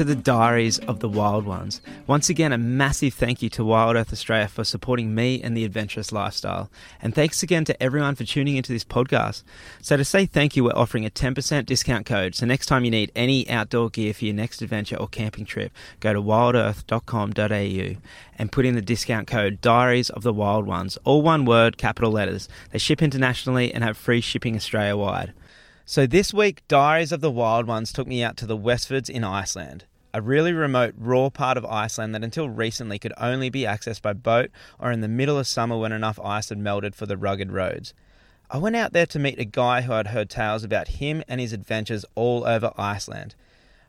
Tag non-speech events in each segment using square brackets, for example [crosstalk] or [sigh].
to the Diaries of the Wild Ones. Once again, a massive thank you to Wild Earth Australia for supporting me and the adventurous lifestyle. And thanks again to everyone for tuning into this podcast. So, to say thank you, we're offering a 10% discount code. So, next time you need any outdoor gear for your next adventure or camping trip, go to wildearth.com.au and put in the discount code Diaries of the Wild Ones, all one word, capital letters. They ship internationally and have free shipping Australia wide. So this week, Diaries of the Wild Ones took me out to the Westfjords in Iceland, a really remote, raw part of Iceland that until recently could only be accessed by boat or in the middle of summer when enough ice had melted for the rugged roads. I went out there to meet a guy who i had heard tales about him and his adventures all over Iceland.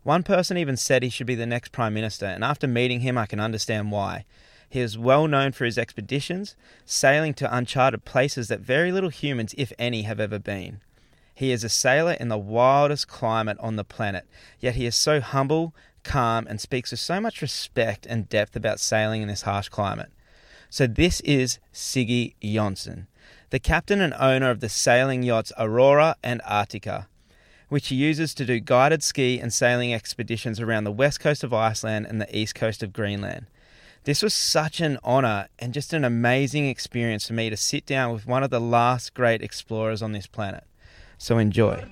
One person even said he should be the next Prime Minister, and after meeting him, I can understand why. He is well known for his expeditions, sailing to uncharted places that very little humans, if any, have ever been. He is a sailor in the wildest climate on the planet, yet he is so humble, calm, and speaks with so much respect and depth about sailing in this harsh climate. So, this is Siggy Jonsson, the captain and owner of the sailing yachts Aurora and Arctica, which he uses to do guided ski and sailing expeditions around the west coast of Iceland and the east coast of Greenland. This was such an honour and just an amazing experience for me to sit down with one of the last great explorers on this planet. So enjoy.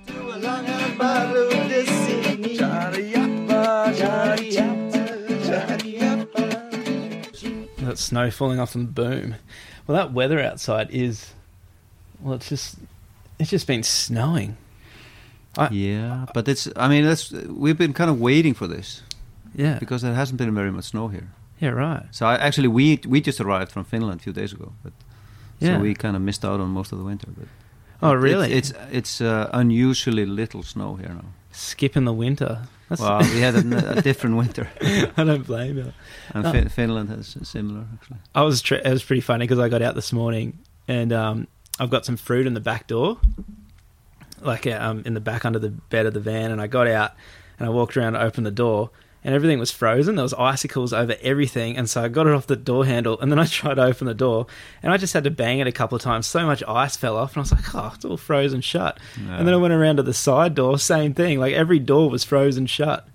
Snow falling off and boom. Well, that weather outside is, well, it's just, it's just been snowing. I, Yeah, but it's. I mean, that's we've been kind of waiting for this yeah, because there hasn't been very much snow here. yeah, right. So I, actually, we we just arrived from Finland a few days ago, but Yeah. so we kind of missed out on most of the winter. But Oh, really? It's it's, it's uh, unusually little snow here now. skipping the winter. That's, Well, we had a, a different winter, [laughs] I don't blame you. and Oh. fin- Finland has similar actually. I was tr- it was pretty funny because I got out this morning and um, I've got some fruit in the back door, like um, in the back under the bed of the van, and I got out and I walked around, to open the door, and everything was frozen. There was icicles over everything, and so I got it off the door handle, and then I [laughs] tried to open the door, and I just had to bang it a couple of times. So much ice fell off, and I was like, "Oh, it's all frozen shut." And then I went around to the side door, same thing. Like every door was frozen shut.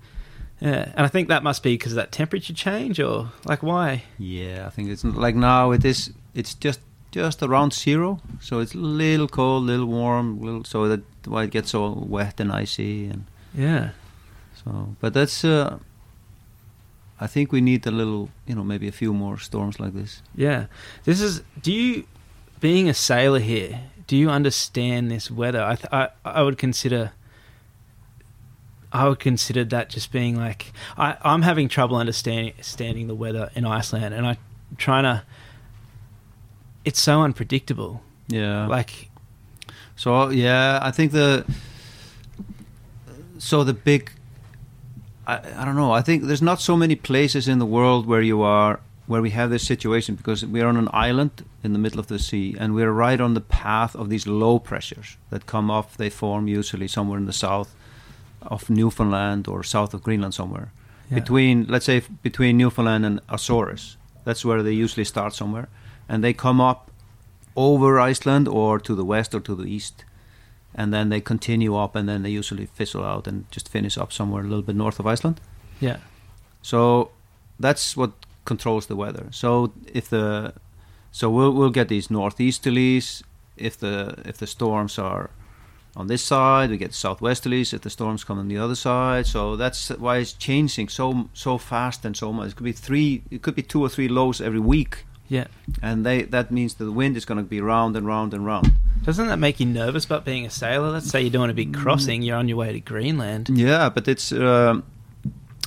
Yeah, and I think that must be because of that temperature change, or like why? Yeah, I think it's like now it is. It's just just around zero, so it's a little cold, little warm, little so that why it gets all wet and icy and Yeah. so. But that's. Uh, I think we need a little, you know, maybe a few more storms like this. Yeah. This is. Do you, being a sailor here, do you understand this weather? I th- I I would consider. I would consider that just being like I I'm having trouble understanding understanding the weather in Iceland, and I'm trying to. It's so unpredictable. Yeah. Like So yeah, I think the so the big I, I don't know. I think there's not so many places in the world where you are where we have this situation because we are on an island in the middle of the sea and we're right on the path of these low pressures that come off they form usually somewhere in the south of Newfoundland or south of Greenland somewhere Yeah. between let's say between Newfoundland and Azores that's where they usually start somewhere and they come up over Iceland or to the west or to the east and then they continue up and then they usually fizzle out and just finish up somewhere a little bit north of Iceland. yeah. So that's what controls the weather. So if the so we'll we'll get these northeasterlies if the if the storms are on this side, we get southwesterlies if the storms come on the other side. So that's why it's changing so so fast and so much. It could be three, it could be two or three lows every week, Yeah. and they that means that the wind is going to be round and round and round. Doesn't that make you nervous about being a sailor? Let's say you're doing a big crossing, you're on your way to Greenland. Yeah, but it's um,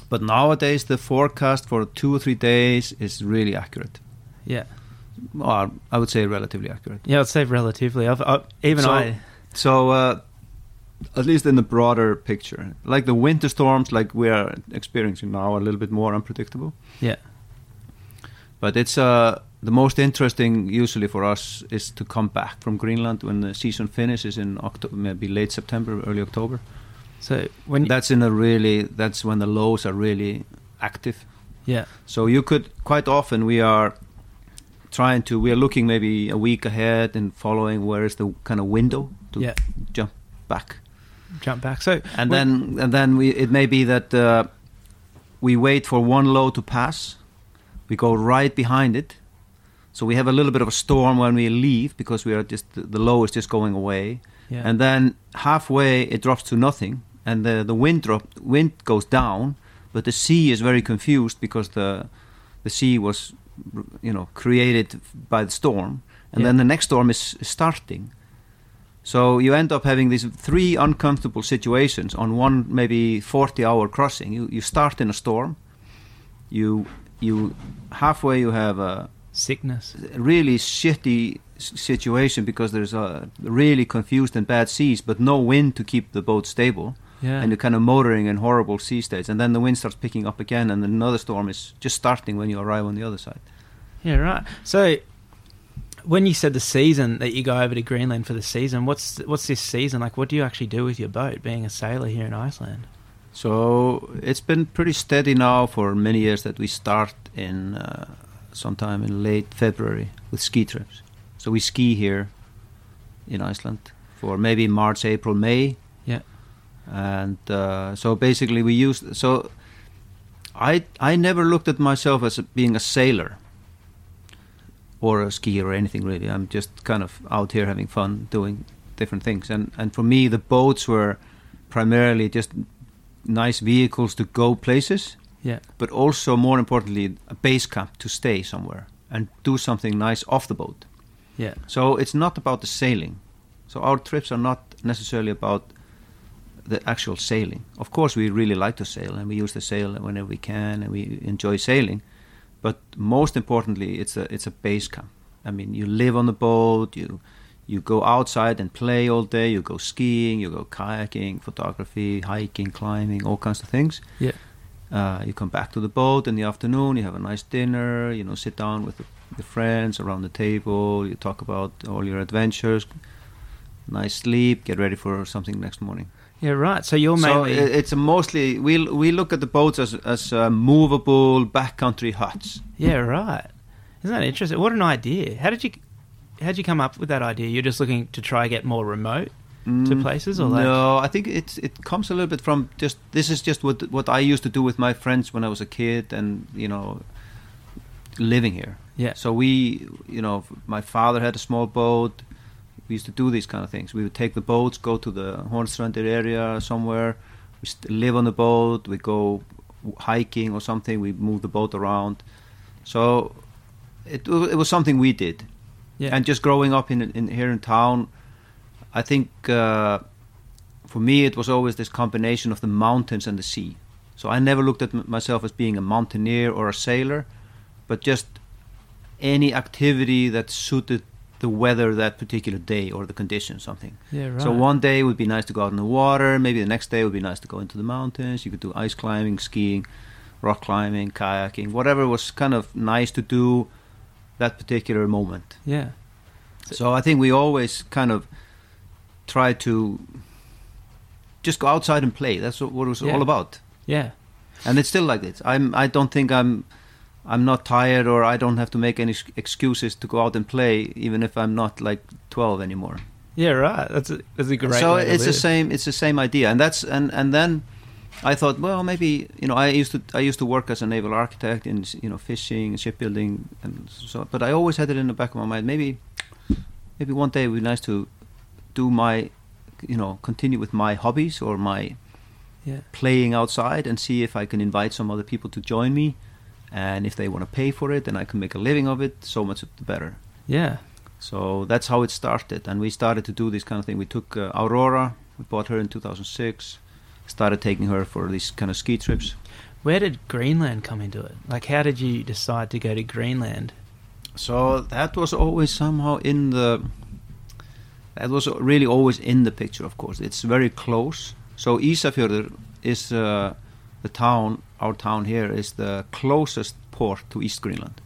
but nowadays the forecast for two or three days is really accurate. Yeah. Well, I would say relatively accurate. Yeah, I'd say relatively. I've, I, even So- I. So uh, at least in the broader picture, like the winter storms, like we are experiencing now, are a little bit more unpredictable. Yeah. But it's uh, the most interesting usually for us is to come back from Greenland when the season finishes in October, maybe late September, early October. So when That's in a really that's when the lows are really active. yeah, So you could quite often we are trying to we are looking maybe a week ahead and following where is the kind of window to Yeah. jump back. jump back. So And then and then we it may be that uh, we wait for one low to pass. We go right behind it. So we have a little bit of a storm when we leave because we are just the low is just going away. yeah, And then halfway it drops to nothing, and the the wind drop wind goes down, but the sea is very confused because the the sea was you know created by the storm, and Yeah. then the next storm is starting. So you end up having these three uncomfortable situations on one maybe forty hour crossing. You you start in a storm, you you halfway you have a sickness. really shitty situation because there's a really confused and bad seas, but no wind to keep the boat stable, Yeah, and you're kind of motoring in horrible sea states, and then the wind starts picking up again, and another storm is just starting when you arrive on the other side. yeah, right. So when you said the season that you go over to Greenland for the season, what's what's this season like? What do you actually do with your boat, being a sailor here in Iceland? So it's been pretty steady now for many years that we start in uh, sometime in late February with ski trips. So we ski here in Iceland for maybe March, April, May. Yeah. And uh, so basically we use so I I never looked at myself as being a sailor or a skier or anything really. I'm just kind of out here having fun doing different things. And and for me the boats were primarily just nice vehicles to go places, Yeah, but also more importantly a base camp to stay somewhere and do something nice off the boat. yeah, So it's not about the sailing. So our trips are not necessarily about the actual sailing. Of course, we really like to sail and we use the sail whenever we can and we enjoy sailing. But most importantly, it's a it's a base camp. I mean, you live on the boat, you you go outside and play all day. You go skiing, you go kayaking, photography, hiking, climbing, all kinds of things. yeah, Uh, you come back to the boat in the afternoon. You have a nice dinner. You know, sit down with the, the friends around the table. You talk about all your adventures. Nice sleep. Get ready for something next morning. yeah. Right. So you're So mainly i- it's a mostly we we look at the boats as as uh, movable backcountry huts. yeah, right. Isn't that interesting? What an idea! How did you how did you come up with that idea? You're just looking to try get more remote to Mm, places, or like no, I think it's it comes a little bit from just this is just what what I used to do with my friends when I was a kid, and you know, living here. yeah, So we, you know, my father had a small boat. We used to do these kind of things. We would take the boats, go to the Hornstrandir area somewhere. We st- live on the boat. We go hiking or something. We move the boat around. So it it was something we did. yeah, And just growing up in, in here in town, I think uh, for me it was always this combination of the mountains and the sea. So I never looked at m- myself as being a mountaineer or a sailor, but just any activity that suited the weather that particular day or the conditions, something. yeah, right. So one day it would be nice to go out in the water. Maybe the next day it would be nice to go into the mountains. You could do ice climbing, skiing, rock climbing, kayaking, whatever was kind of nice to do that particular moment. yeah, So I think we always kind of try to just go outside and play. That's what, what it was Yeah. all about. yeah, And it's still like this. I'm. I don't think I'm. I'm not tired, or I don't have to make any excuses to go out and play, even if I'm not like 12 anymore. yeah, right. That's a that's a great. so it's the same. It's the same idea, and that's and and then I thought, well, maybe you know, I used to I used to work as a naval architect in you know fishing, shipbuilding, and so. But I always had it in the back of my mind. Maybe maybe one day it would be nice to do my you know continue with my hobbies or my Yeah, playing outside and see if I can invite some other people to join me. And if they want to pay for it and I can make a living of it, so much the better. yeah, So that's how it started, and we started to do this kind of thing. We took uh, Aurora, we bought her in 2006, started taking her for these kind of ski trips. Where did Greenland come into it? Like, how did you decide to go to Greenland? So that was always somehow in the. That was really always in the picture. Of course, it's very close. So Ísafjörður is uh, the town. Our town here is the closest port to East Greenland.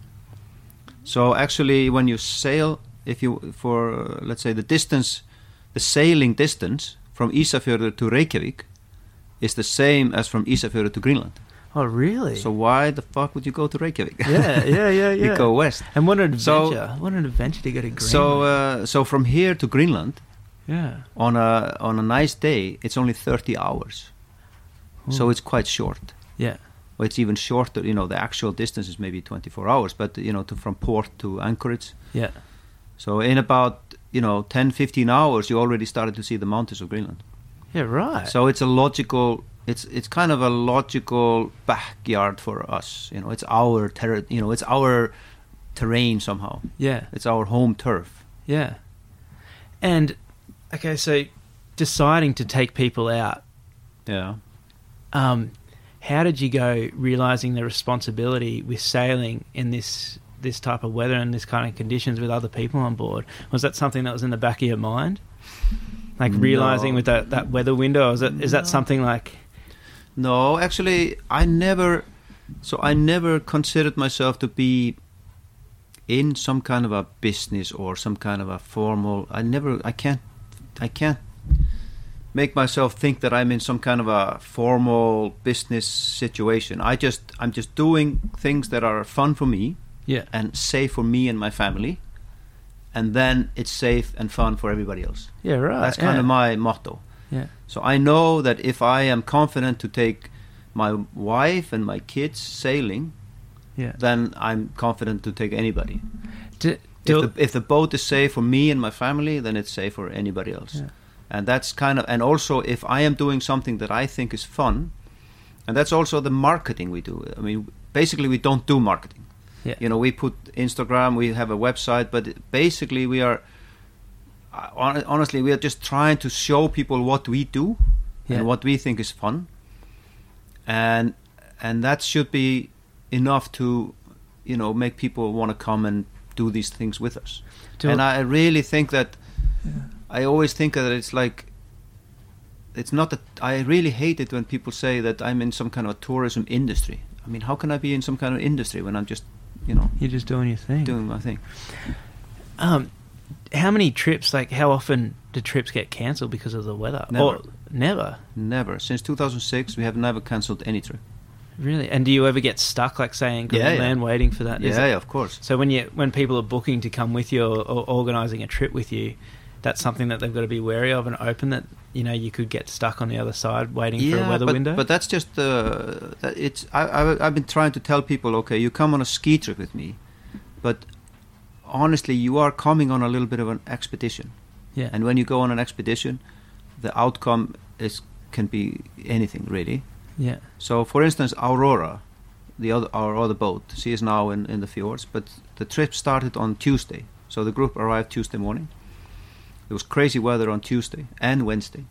So actually, when you sail, if you for uh, let's say the distance, the sailing distance from Isafjörður to Reykjavik is the same as from Isafjörður to Greenland. Oh, really? So why the fuck would you go to Reykjavik? yeah, yeah, yeah, [laughs] yeah. you go west. and what an So- adventure! what an adventure to go to Greenland. So uh, so from here to Greenland yeah. on a on a nice day, it's only 30 hours. So it's quite short. yeah, Well, it's even shorter. You know, the actual distance is maybe 24 hours, but you know, to, from port to anchorage. yeah, So in about you know 10, 15 hours, you already started to see the mountains of Greenland. yeah. Right. So it's a logical. It's it's kind of a logical backyard for us. You know, it's our terra. You know, it's our terrain somehow. yeah, It's our home turf. yeah. And okay, so deciding to take people out Yeah. Um, how did you go realizing the responsibility with sailing in this this type of weather and this kind of conditions with other people on board? Was that something that was in the back of your mind? Like realizing No. with that, that weather window, is it is that No. something like No, actually, I never. So I never considered myself to be in some kind of a business or some kind of a formal. I never. I can't. I can't make myself think that I'm in some kind of a formal business situation. I just. I'm just doing things that are fun for me yeah, and safe for me and my family, and then it's safe and fun for everybody else. yeah, right. That's kind yeah. of my motto. So I know that if I am confident to take my wife and my kids sailing, yeah. then I'm confident to take anybody. Do, do, If the, if the boat is safe for me and my family, then it's safe for anybody else. Yeah. And that's kind of, and also if I am doing something that I think is fun, and that's also the marketing we do. I mean, basically we don't do marketing. yeah, You know, we put Instagram, we have a website, but basically we are, honestly, we are just trying to show people what we do yeah. and what we think is fun. And and that should be enough to you know make people want to come and do these things with us. Do- and i really think that i always think that it's like it's not that i really hate it when people say that i'm in some kind of tourism industry. I mean how can i be in some kind of industry when i'm just you know You're just doing your thing. doing my thing? Um, how many trips? Like, how often do trips get cancelled because of the weather? Never. Or, never. never since 2006 we have never cancelled any trip Really? And do you ever get stuck, like saying Yeah, yeah. Greenland, waiting for that? yeah, yeah of course So when you when people are booking to come with you or, or organising a trip with you, that's something that they've got to be wary of and open. That you know you could get stuck on the other side waiting for a weather but, window. But that's just uh, it's. I, I I've been trying to tell people, okay, you come on a ski trip with me, but honestly, you are coming on a little bit of an expedition, yeah, and when you go on an expedition, the outcome is can be anything really. yeah, So, for instance, Aurora, the other our other boat, she is now in in the fjords, but the trip started on Tuesday. So the group arrived Tuesday morning. It was crazy weather on Tuesday and Wednesday.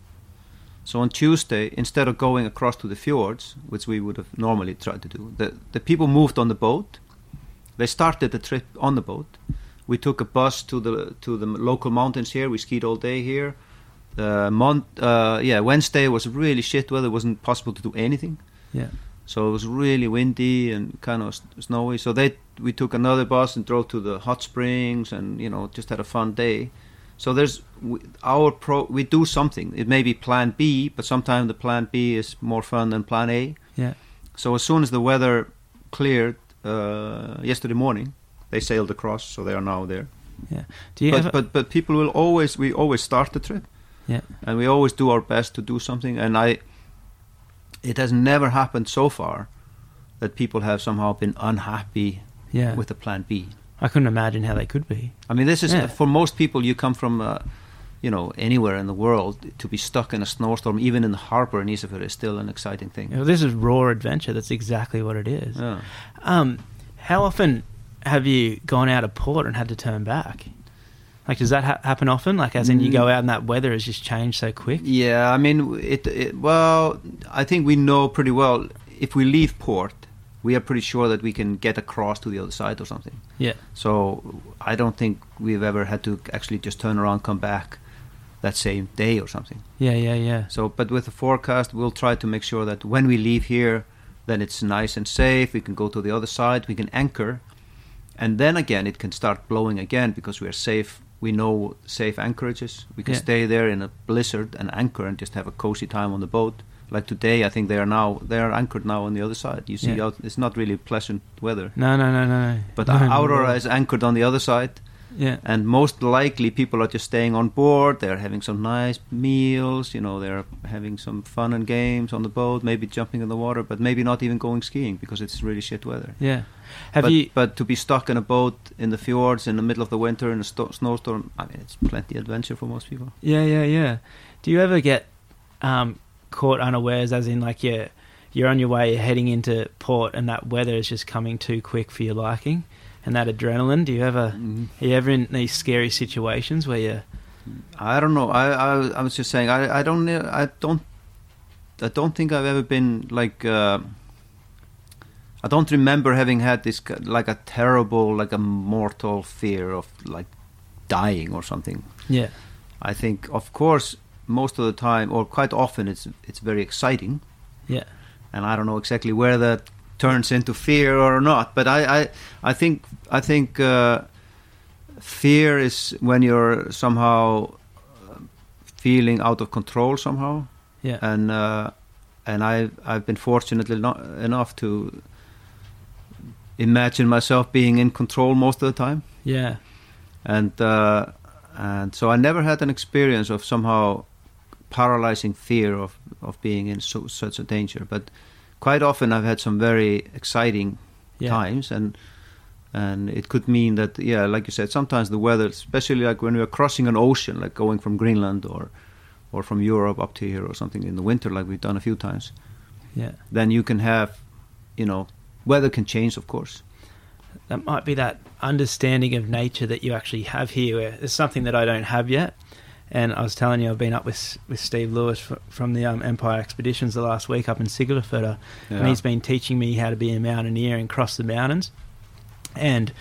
So on Tuesday, instead of going across to the fjords, which we would have normally tried to do, the the people moved on the boat. They started the trip on the boat. We took a bus to the to the local mountains here. We skied all day here. Uh, mon- uh, yeah, Wednesday was really shit weather. It wasn't possible to do anything. yeah, So it was really windy and kind of snowy. So they we took another bus and drove to the hot springs and you know just had a fun day. So there's we, our pro. We do something. It may be Plan B, but sometimes the Plan B is more fun than Plan A. yeah. So as soon as the weather cleared uh, yesterday morning, they sailed across. So they are now there. Yeah. Do you but, ever? but but people will always we always start the trip. Yeah. And we always do our best to do something. And I, it has never happened so far that people have somehow been unhappy yeah, with the plan B. I couldn't imagine how they could be. I mean, this is Yeah. for most people. You come from, uh, you know, anywhere in the world to be stuck in a snowstorm, even in the harbor in Isafjord, is still an exciting thing. You know, this is raw adventure. That's exactly what it is. Yeah. Um, how often have you gone out of port and had to turn back? Like, does that ha- happen often? Like, as in, you Mm. go out and that weather has just changed so quick. Yeah, I mean, it, it. Well, I think we know pretty well. If we leave port, we are pretty sure that we can get across to the other side or something. Yeah, So I don't think we've ever had to actually just turn around, come back that same day or something. yeah, yeah, yeah. So, but with the forecast, we'll try to make sure that when we leave here, then it's nice and safe. We can go to the other side. We can anchor, and then again it can start blowing again because we are safe. We know safe anchorages. We can Yeah. stay there in a blizzard and anchor and just have a cozy time on the boat. Like today, I think they are now they are anchored now on the other side. You see, Yeah. out, it's not really pleasant weather, No, no, no, no. but no, Aurora no. is anchored on the other side, Yeah. and most likely people are just staying on board. They're having some nice meals. You know, they're having some fun and games on the boat. Maybe jumping in the water, but maybe not even going skiing because it's really shit weather. Yeah. Have but, you? But to be stuck in a boat in the fjords in the middle of the winter in a sto- snowstorm, I mean, it's plenty adventure for most people. Yeah, yeah, yeah. Do you ever get um, caught unawares, as in like you're you're on your way, you're heading into port, and that weather is just coming too quick for your liking, and that adrenaline? Do you ever? Mhm. Are you ever in these scary situations where you? I don't know. I, I I was just saying. I I don't I don't I don't think I've ever been like. Uh, I don't remember having had this like a terrible like a mortal fear of like dying or something. Yeah. I think of course most of the time or quite often it's it's very exciting Yeah. and I don't know exactly where that turns into fear or not. But I, I, I think, I think uh, fear is when you're somehow uh, feeling out of control somehow, Yeah. and uh, and I, I've been fortunately not enough to imagine myself being in control most of the time, yeah. and uh, and so I never had an experience of somehow paralyzing fear of of being in so, such a danger, but quite often I've had some very exciting Yeah. times and and it could mean that yeah like you said sometimes the weather especially like when we are crossing an ocean like going from Greenland or or from Europe up to here or something in the winter like we've done a few times Yeah. then you can have you know weather can change of course that might be that understanding of nature that you actually have here. Where it's something that I don't have yet. And I was telling you, I've been up with with Steve Lewis fr- from the um, Empire Expeditions the last week up in Siglafjorda, and he's been teaching me how to be a mountaineer and cross the mountains. And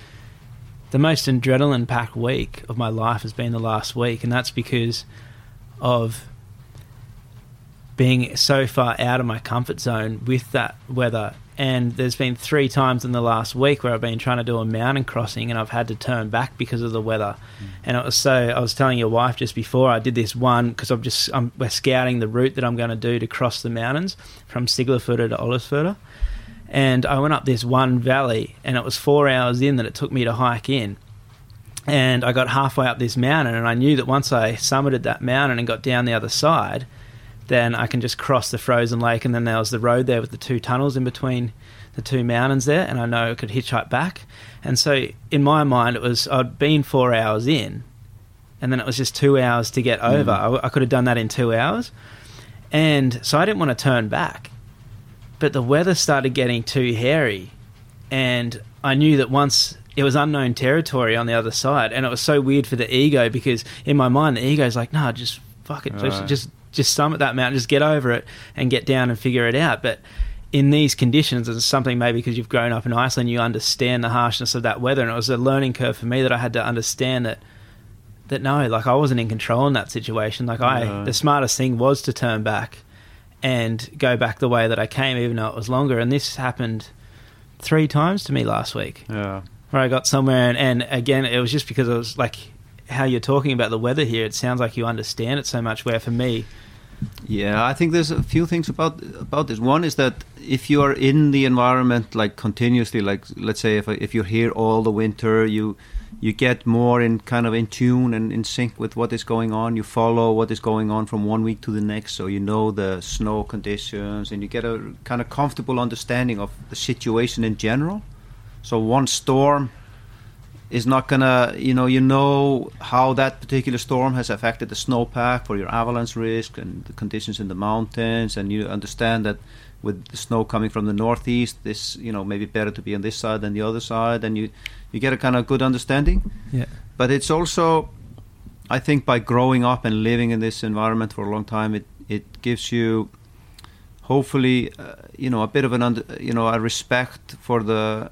the most adrenaline packed week of my life has been the last week, and that's because of being so far out of my comfort zone with that weather. And there's been three times in the last week where I've been trying to do a mountain crossing and I've had to turn back because of the weather. Mm. And it was so I was telling your wife just before I did this one because I'm just I'm, we're scouting the route that I'm going to do to cross the mountains from Siglafjorda to Olafjorda. And I went up this one valley and it was four hours in that it took me to hike in. And I got halfway up this mountain and I knew that once I summited that mountain and got down the other side, then I can just cross the frozen lake, and then there was the road there with the two tunnels in between the two mountains there, and I know I could hitchhike back. And so in my mind, it was I'd been four hours in, and then it was just two hours to get hmm. over. I, I could have done that in two hours, and so I didn't want to turn back. But the weather started getting too hairy, and I knew that once it was unknown territory on the other side, and it was so weird for the ego because in my mind the ego's like, no, just fuck it, Right. just just summit that mountain, just get over it and get down and figure it out. But in these conditions, it's something maybe because you've grown up in Iceland, you understand the harshness of that weather, and it was a learning curve for me that I had to understand that that no, like I wasn't in control in that situation. Like I, No. the smartest thing was to turn back and go back the way that I came, even though it was longer. And this happened three times to me last week, yeah where I got somewhere, and, and again, it was just because it was like how you're talking about the weather here. It sounds like you understand it so much. Where for me, Yeah, I think there's a few things about about this. One is that if you are in the environment like continuously, like let's say if if you're here all the winter, you you get more in kind of in tune and in sync with what is going on. You follow what is going on from one week to the next, so you know the snow conditions, and you get a kind of comfortable understanding of the situation in general. So one storm is not gonna, you know, you know how that particular storm has affected the snowpack for your avalanche risk and the conditions in the mountains, and you understand that with the snow coming from the northeast, this, you know, maybe better to be on this side than the other side, and you you get a kind of good understanding. yeah, But it's also, I think, by growing up and living in this environment for a long time, it it gives you, hopefully, uh, you know, a bit of an, under, you know, a respect for the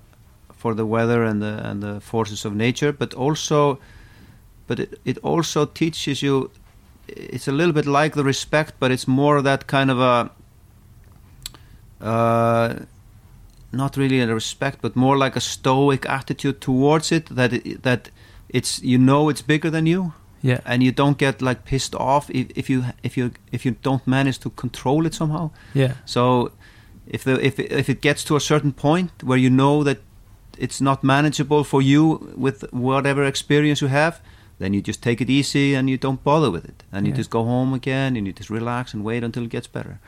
for the weather and the and the forces of nature, but also, but it it also teaches you. It's a little bit like the respect, but it's more that kind of a. Uh, not really a respect, but more like a stoic attitude towards it. That it, that it's you know it's bigger than you, Yeah. and you don't get like pissed off if, if you if you if you don't manage to control it somehow. Yeah. So if the if if it gets to a certain point where you know that it's not manageable for you with whatever experience you have, then you just take it easy and you don't bother with it, and you just go home again and you just relax and wait until it gets better.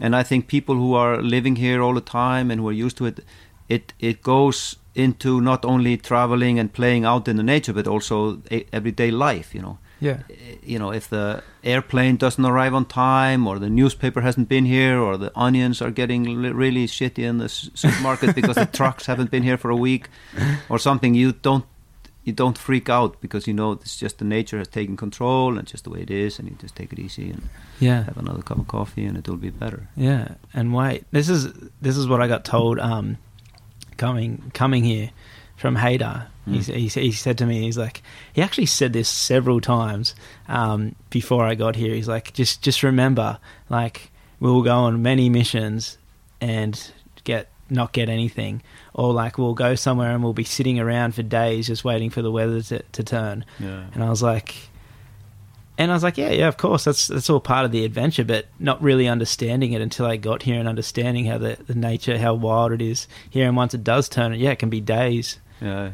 And I think people who are living here all the time and who are used to it, it it goes into not only traveling and playing out in the nature, but also a- everyday life. You know, Yeah. you know, if the airplane doesn't arrive on time, or the newspaper hasn't been here, or the onions are getting li- really shitty in the s- supermarket because the [laughs] trucks haven't been here for a week, or something, you don't you don't freak out because you know it's just the nature has taken control and just the way it is, and you just take it easy and Yeah. have another cup of coffee, and it will be better. Yeah, and wait, this is this is what I got told um, coming coming here from Haydar. He, he, he said to me, he's like, he actually said this several times um, before I got here. He's like, just just remember, like we'll go on many missions and get not get anything, or like we'll go somewhere and we'll be sitting around for days just waiting for the weather to, to turn. Yeah. And I was like, and I was like, yeah, yeah, of course, that's that's all part of the adventure, but not really understanding it until I got here and understanding how the, the nature, how wild it is here. And once it does turn, yeah, it can be days. Yeah.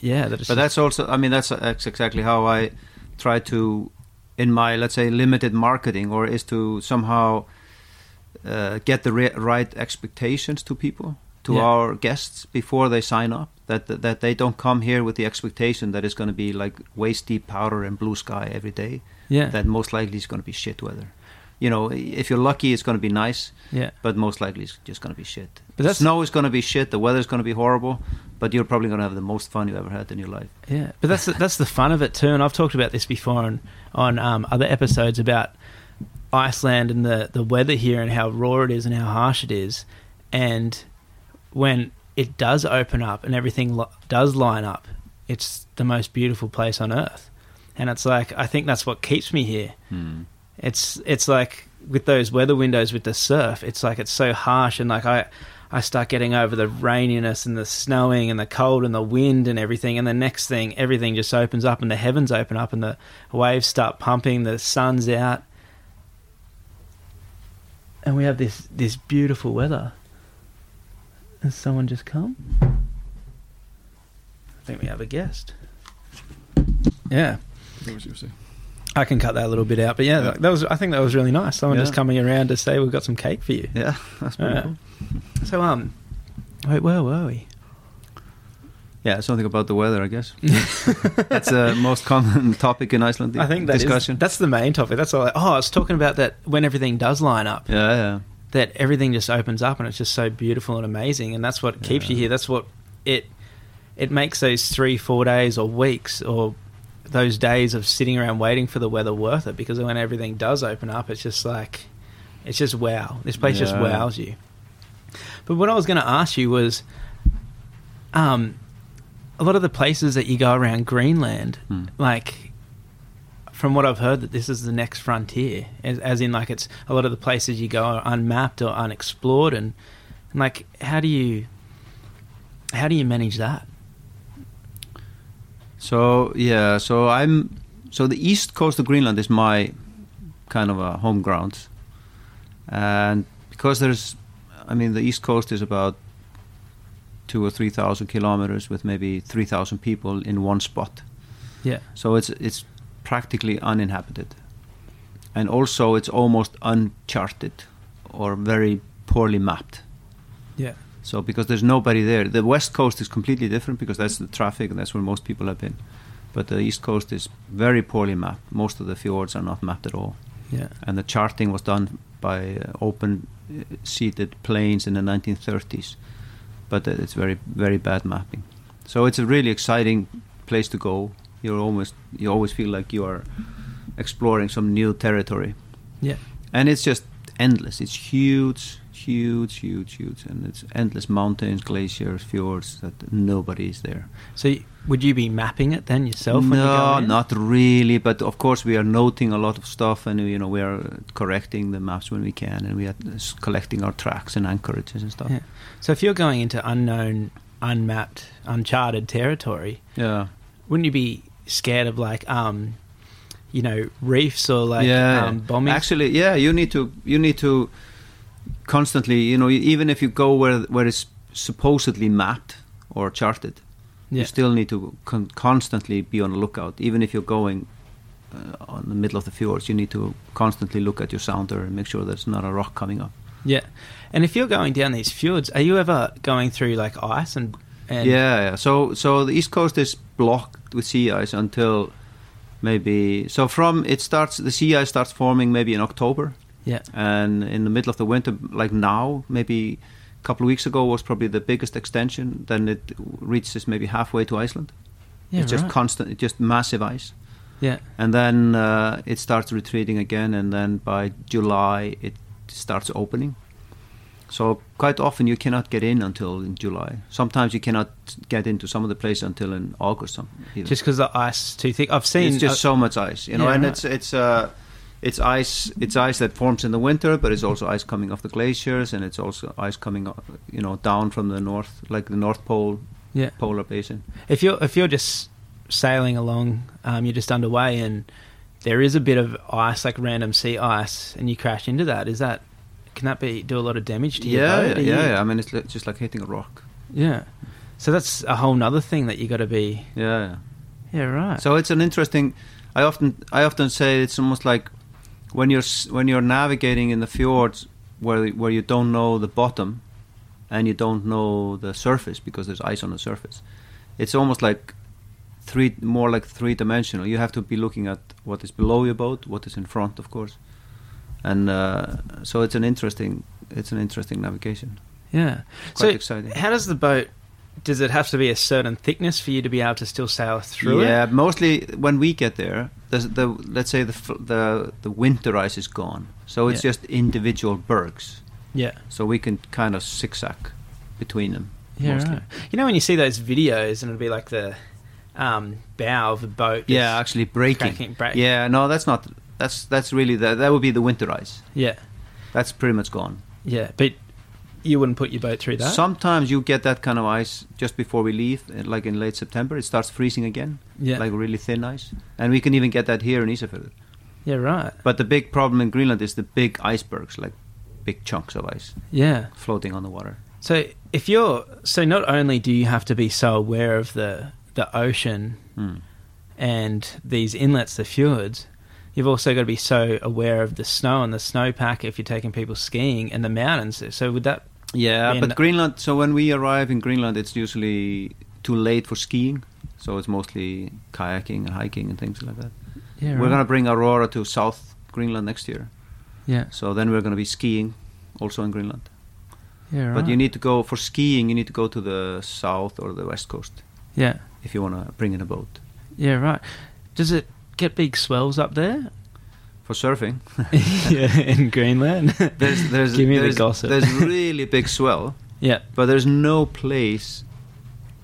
Yeah, that is But that's also, I mean, that's, that's exactly how I try to, in my, let's say, limited marketing, or is to somehow uh, get the re- right expectations to people, to Yeah. our guests before they sign up. That, that that they don't come here with the expectation that it's going to be like waist deep powder and blue sky every day. yeah, That most likely is going to be shit weather. You know, if you're lucky, it's going to be nice, yeah, but most likely it's just going to be shit. But that's- Snow is going to be shit. The weather's going to be horrible, but you're probably going to have the most fun you ever had in your life. yeah. But that's the, that's the fun of it too. And I've talked about this before on on um, other episodes about Iceland and the the weather here and how raw it is and how harsh it is. And when it does open up and everything lo- does line up, it's the most beautiful place on earth. And it's like I think that's what keeps me here. It's it's like with those weather windows with the surf, it's like it's so harsh and like I I start getting over the raininess and the snowing and the cold and the wind and everything and the next thing everything just opens up and the heavens open up and the waves start pumping, the sun's out. And we have this this beautiful weather. Has someone just come? I think we have a guest. Yeah. What was you saying? I can cut that a little bit out, but yeah, that- that was. I think that was really nice. Someone Yeah. just coming around to say we've got some cake for you. Yeah, that's pretty Yeah. cool. So um, wait, where were we? Yeah, something about the weather, I guess. [laughs] That's the most common [laughs] topic in Iceland. I think that is- discussion. that's the main topic. That's all. I, oh, I was talking about that when everything does line up, yeah, yeah, that everything just opens up and it's just so beautiful and amazing, and that's what keeps you here. That's what it it makes those three, four days or weeks or those days of sitting around waiting for the weather worth it because when everything does open up, it's just like it's just wow. This place just wows you. But what I was going to ask you was, um, a lot of the places that you go around Greenland, Hmm. like from what I've heard, that this is the next frontier, as, as in like it's a lot of the places you go are unmapped or unexplored, and, and like how do you how do you manage that? So yeah, so I'm so the east coast of Greenland is my kind of a home ground, and because there's, I mean, the east coast is about two or three thousand kilometers with maybe three thousand people in one spot. Yeah, So it's it's practically uninhabited, and also it's almost uncharted or very poorly mapped. yeah, So because there's nobody there, the west coast is completely different because that's the traffic and that's where most people have been. But the east coast is very poorly mapped. Most of the fjords are not mapped at all, yeah, and the charting was done by uh, open uh, seated planes in the 1930s. But uh, it's very very bad mapping. So it's a really exciting place to go. You're almost you always feel like you are exploring some new territory yeah, and it's just endless. It's huge, huge, huge, huge, and it's endless mountains, glaciers, fjords that nobody is there. So y- would you be mapping it then yourself? when you no, go not really. But of course, we are noting a lot of stuff, and you know, we are correcting the maps when we can, and we are collecting our tracks and anchorages and stuff. Yeah. So if you're going into unknown, unmapped, uncharted territory, Yeah. wouldn't you be scared of like, um, you know, reefs or like yeah. um, bombing? Actually, yeah, you need to you need to constantly, you know, even if you go where where it's supposedly mapped or charted, yeah. you still need to con- constantly be on the lookout. Even if you're going uh, on the middle of the fjords, you need to constantly look at your sounder and make sure there's not a rock coming up. yeah. And if you're going down these fjords, are you ever going through like ice and, and yeah, yeah. So so the east coast is blocked with sea ice until maybe so from it starts the sea ice starts forming maybe in October. Yeah, and in the middle of the winter like now maybe a couple of weeks ago was probably the biggest extension. Then it reaches maybe halfway to iceland. Yeah, it's just constant it's just massive ice. Yeah, and then uh, it starts retreating again and then by july it starts opening. So quite often you cannot get in until in july. Sometimes you cannot get into some of the places until in august some, just because the ice is too thick. I've seen it's just uh, so much ice, you know, Yeah, and right. it's it's uh, it's ice it's ice that forms in the winter, but it's also ice coming off the glaciers, and it's also ice coming, you know, down from the north, like the North Pole yeah. polar basin. If you're if you're just sailing along, um, you're just underway, and there is a bit of ice, like random sea ice, and you crash into that. Is that can that be do a lot of damage to your Yeah, boat? yeah, yeah, yeah. I mean, it's just like hitting a rock. yeah. So that's a whole nother thing that you got to be. Yeah, yeah. Yeah, right. So it's an interesting. I often I often say it's almost like when you're when you're navigating in the fjords where where you don't know the bottom and you don't know the surface because there's ice on the surface. It's almost like three more like three dimensional. You have to be looking at what is below your boat, what is in front, of course, and uh, so it's an interesting it's an interesting navigation. yeah. Quite so exciting. how does the boat? Does it have to be a certain thickness for you to be able to still sail through yeah, it? mostly when we get there, the, the let's say the the the winter ice is gone, so it's Yeah. just individual bergs. Yeah. So we can kind of zigzag between them. Yeah, right. You know when you see those videos and it'll be like the um, bow of the boat. Yeah, actually breaking. cracking, Yeah, no, that's not. That's that's really the, that would be the winter ice. yeah, That's pretty much gone. yeah. But you wouldn't put your boat through that. Sometimes you get that kind of ice just before we leave, eh, like in late September. It starts freezing again, yeah, like really thin ice, and we can even get that here in Isafjord. yeah, right. But the big problem in Greenland is the big icebergs, like big chunks of ice Yeah. floating on the water. So if you're so not only do you have to be so aware of the the ocean Hmm. and these inlets, the fjords, you've also got to be so aware of the snow and the snowpack if you're taking people skiing and the mountains. So would that? Yeah, but Greenland. So when we arrive in Greenland, it's usually too late for skiing. So it's mostly kayaking and hiking and things like that. Yeah, We're gonna bring Aurora to South Greenland next year. Yeah, So then we're gonna be skiing, also in Greenland. yeah, right. But you need to go for skiing. You need to go to the south or the west coast yeah, if you wanna bring in a boat. yeah, right. Does it get big swells up there? For surfing, [laughs] [laughs] yeah, in Greenland. there's there's Give me the there's, gossip. there's [laughs] really big swell, yeah, but there's no place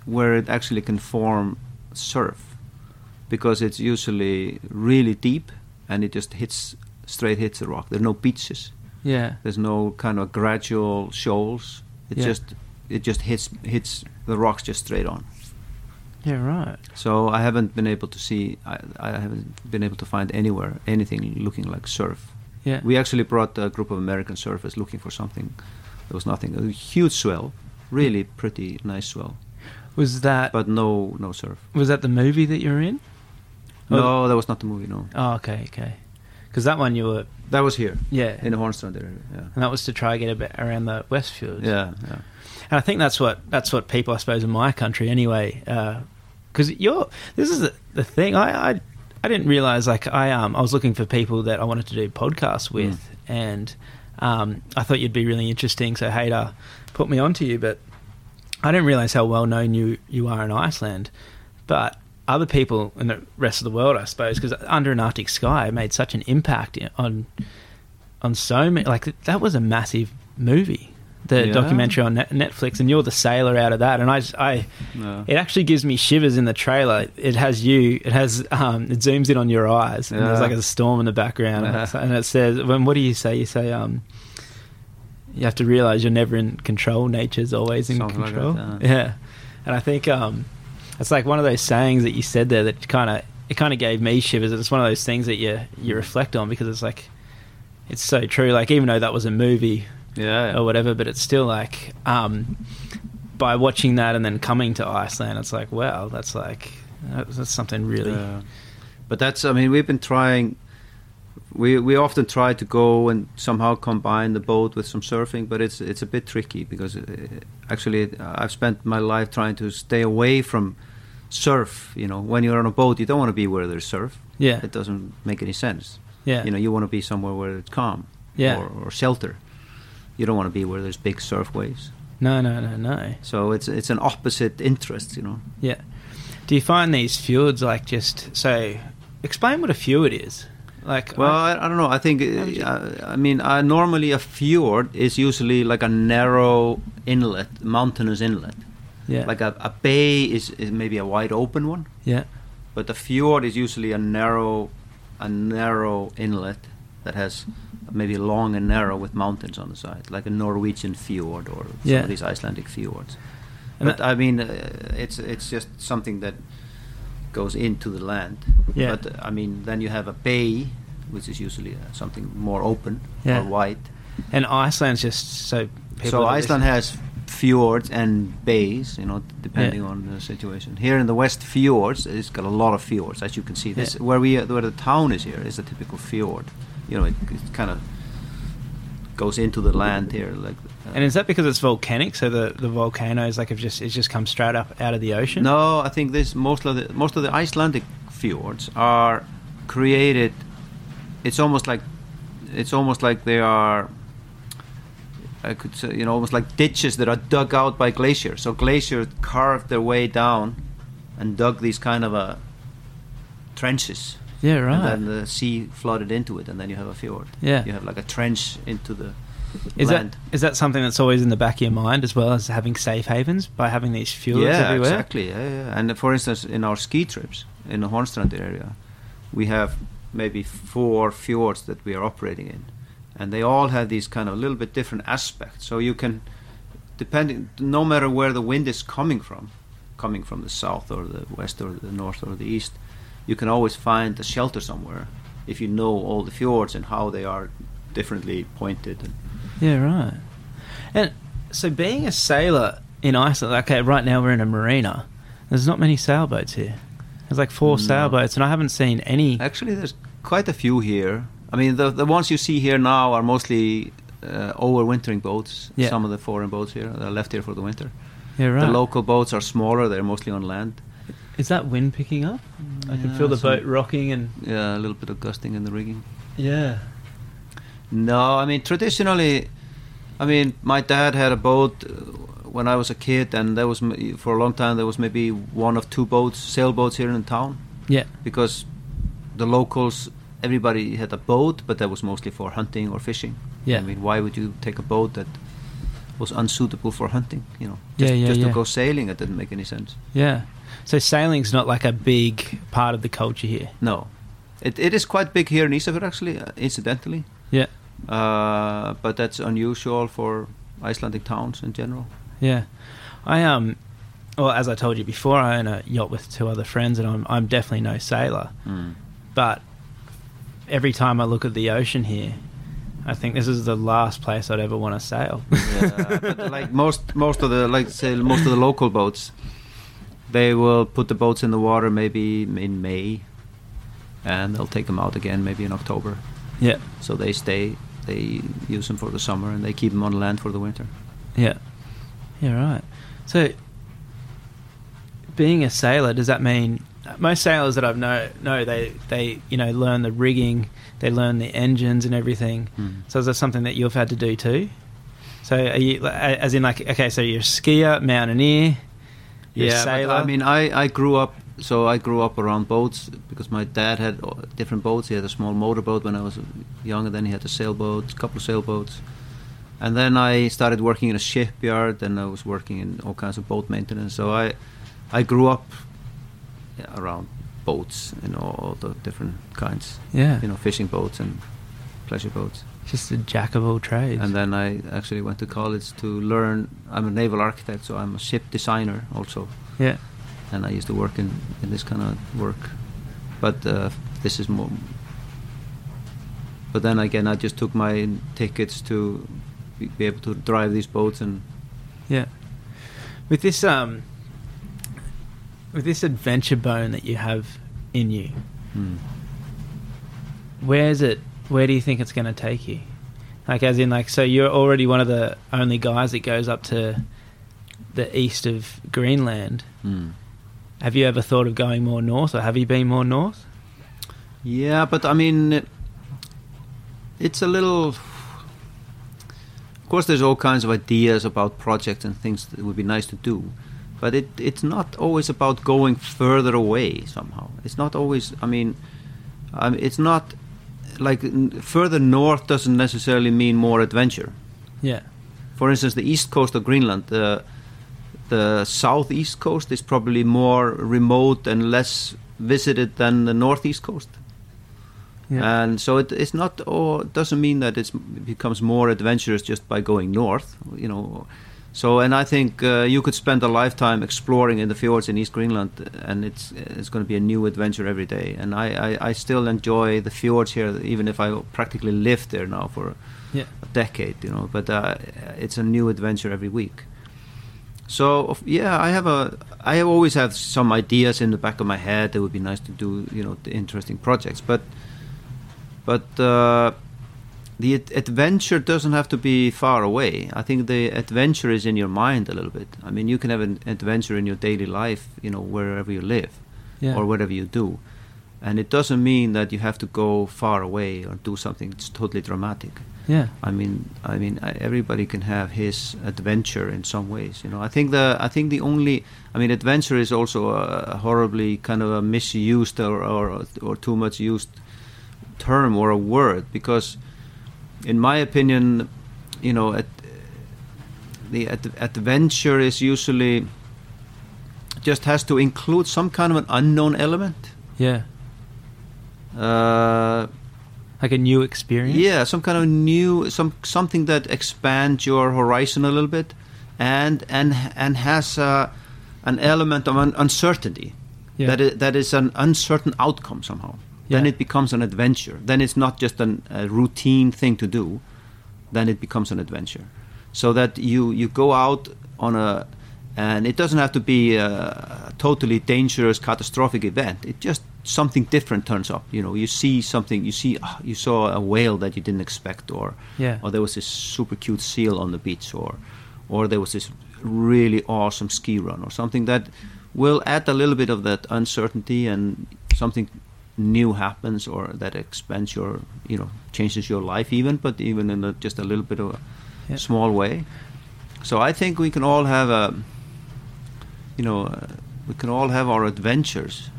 where it actually can form surf because it's usually really deep and it just hits straight hits the rock. There's no beaches. yeah, There's no kind of gradual shoals. It Yeah. just it just hits hits the rocks just straight on. Yeah, right. So I haven't been able to see. I, I haven't been able to find anywhere anything looking like surf. Yeah, We actually brought a group of American surfers looking for something. There was nothing. A huge swell, really pretty nice swell, was that but no no surf. was that the movie that you were in? Oh. No, that was not the movie. No, Oh, okay, okay. Because that one you were, that was here yeah, in the Hornstrand area. Yeah, and that was to try to get a bit around the Westfjords. yeah, yeah. and I think that's what that's what people, I suppose, in my country anyway. Uh, Because you're this is the, thing. I, I I didn't realize like I um I was looking for people that I wanted to do podcasts with, and um I thought you'd be really interesting. So Hader put me onto you, but I didn't realize how well known you you are in Iceland. But other people in the rest of the world, I suppose, because Under an Arctic Sky made such an impact on on so many. Like that was a massive movie, the Yeah. documentary on Netflix, and you're the sailor out of that. And I, just- I, it actually gives me shivers in the trailer. It has you. It has. Um, it zooms in on your eyes, and there's like a storm in the background, and, Yeah. it says, "When what do you say? You say, um, you have to realize you're never in control. Nature's always in Something like control." yeah. yeah, and I think um, it's like one of those sayings that you said there that kind of it kind of gave me shivers. It's one of those things that you you reflect on because it's like it's so true. Like even though that was a movie Yeah. or whatever, but it's still like um, by watching that and then coming to Iceland, it's like wow, that's like that's, something really. Yeah. But that's, I mean, we've been trying. We we often try to go and somehow combine the boat with some surfing, but it's it's a bit tricky because uh, actually I've spent my life trying to stay away from surf. You know, when you're on a boat, you don't want to be where there's surf. Yeah, It doesn't make any sense. yeah, You know, you want to be somewhere where it's calm. Yeah. Or, or shelter. You don't want to be where there's big surf waves. no, no, no, no. So it's it's an opposite interest. You know. Yeah. Do you find these fjords like just so? Explain what a fjord is. Like, Well, I- I, I don't know. I think, uh, I mean, uh, normally a fjord is usually like a narrow inlet, mountainous inlet. yeah, Like a, a bay is, is maybe a wide open one, yeah, but a fjord is usually a narrow, a narrow inlet that has maybe long and narrow with mountains on the side, like a Norwegian fjord or some Yeah. of these Icelandic fjords. And but I mean, uh, it's it's just something that goes into the land. Yeah. But I mean, then you have a bay, which is usually uh, something more open Yeah. or wide. and Iceland's just so. So Iceland has fjords and bays, you know, depending Yeah. on the situation. Here in the Westfjords, it's got a lot of fjords, as you can see. This Yeah. where we where the town is here is a typical fjord. You know, it, it kind of goes into the land here, like. uh, And is that because it's volcanic? So the, the volcanoes like have just it's just come straight up out of the ocean. No, I think this most of the most of the Icelandic fjords are created. It's almost like it's almost like they are. I could say, you know, almost like ditches that are dug out by glaciers. So glaciers carved their way down and dug these kind of uh, trenches, Yeah, right. and then the sea flooded into it, and then you have a fjord. Yeah. you have like a trench into the is land. that is that something that's always in the back of your mind as well as having safe havens by having these fjords yeah, everywhere? exactly. Yeah, yeah. And uh, for instance, in our ski trips in the Hornstrand area, we have maybe four fjords that we are operating in, and they all have these kind of a little bit different aspects. So you can, depending, no matter where the wind is coming from, coming from the south or the west or the north or the east, you can always find a shelter somewhere if you know all the fjords and how they are differently pointed. Yeah, right. And so, being a sailor in Iceland, okay, right now we're in a marina. There's not many sailboats here. There's like four No. sailboats, and I haven't seen any. Actually, there's quite a few here. I mean, the the ones you see here now are mostly uh, overwintering boats. Yeah. Some of the foreign boats here are left here for the winter. Yeah, right. The local boats are smaller. They're mostly on land. Is that wind picking up? I can feel the boat rocking, and Yeah, a little bit of gusting in the rigging. yeah, No, I mean traditionally, I mean my dad had a boat uh, when I was a kid, and there was for a long time there was maybe one of two boats, sailboats here in town, yeah, because the locals, everybody had a boat, but that was mostly for hunting or fishing. Yeah. I mean, why would you take a boat that was unsuitable for hunting? You know, Yeah, just, yeah, just yeah. to go sailing, it didn't make any sense. yeah. So sailing's not like a big part of the culture here. No, it it is quite big here in Isafjord actually, uh, incidentally. Yeah, Uh, but that's unusual for Icelandic towns in general. yeah. I um, well, as I told you before, I own a yacht with two other friends, and I'm I'm definitely no sailor. But every time I look at the ocean here, I think this is the last place I'd ever want to sail. yeah, but like most most of the like say most of the local boats, they will put the boats in the water maybe in May, and they'll take them out again maybe in October. yeah, So they stay, they use them for the summer, and they keep them on land for the winter. yeah, yeah. Right. So, being a sailor, does that mean most sailors that I've know know they they you know learn the rigging, they learn the engines and everything. Hmm. So is that something that you've had to do too? So are you as in like okay, so you're a skier, mountaineer, yeah, I mean, I, I grew up so I grew up around boats because my dad had uh, different boats. He had a small motorboat when I was younger. Then he had a sailboat, a couple of sailboats, and then I started working in a shipyard. And I was working in all kinds of boat maintenance. So I, I grew up yeah, around boats, know, all the different kinds, Yeah. you know, fishing boats and pleasure boats. Just a jack of all trades. And then I actually went to college to learn. I'm a naval architect, so I'm a ship designer also yeah. and I used to work in, in this kind of work. But uh, this is more. But then again, I just took my tickets to be, able to drive these boats, and Yeah. With this um with this adventure bone that you have in you, hmm, where's it where do you think it's going to take you? Like as in like so you're already one of the only guys that goes up to the east of Greenland. hmm. Have you ever thought of going more north or have you been more north? yeah, but I mean, it's a little. Of course, there's all kinds of ideas about projects and things that would be nice to do, but it it's not always about going further away somehow. It's not always. I mean, I mean it's not like n- further north doesn't necessarily mean more adventure. Yeah. For instance, the east coast of Greenland, the the southeast coast is probably more remote and less visited than the northeast coast. Yeah. And so it, it's not, or it doesn't mean that it's, it becomes more adventurous just by going north, you know. So, and I think uh, you could spend a lifetime exploring in the fjords in East Greenland, and it's it's going to be a new adventure every day. And I, I, I still enjoy the fjords here, even if I practically lived there now for yeah. a decade, you know. But uh, it's a new adventure every week. So yeah, I have a I always have some ideas in the back of my head that would be nice to do, you know, interesting projects. But but uh, the adventure doesn't have to be far away. I think the adventure is in your mind a little bit. I mean, you can have an adventure in your daily life, you know, wherever you live Yeah. or whatever you do. And it doesn't mean that you have to go far away or do something totally dramatic. yeah. I mean, I mean, everybody can have his adventure in some ways. You know, I think the I think the only, I mean, adventure is also a horribly kind of a misused or or, or too much used term or a word because, in my opinion, you know, at, the ad- adventure is usually just has to include some kind of an unknown element. Yeah. Uh, Like a new experience? Yeah, some kind of new, some something that expands your horizon a little bit, and and and has uh, an element of un- uncertainty. Yeah. That is, that is an uncertain outcome somehow. Then Yeah. it becomes an adventure. Then it's not just an, a routine thing to do. Then it becomes an adventure. So that you you go out on a, and it doesn't have to be a totally dangerous, catastrophic event. It just something different turns up. You know, you see something. You see, ah, you saw a whale that you didn't expect, or Yeah. or there was this super cute seal on the beach, or or there was this really awesome ski run, or something that will add a little bit of that uncertainty and something new happens, or that expands your, you know, changes your life even, but even in a, just a little bit of a Yeah. small way. So I think we can all have a, you know, uh, we can all have our adventures.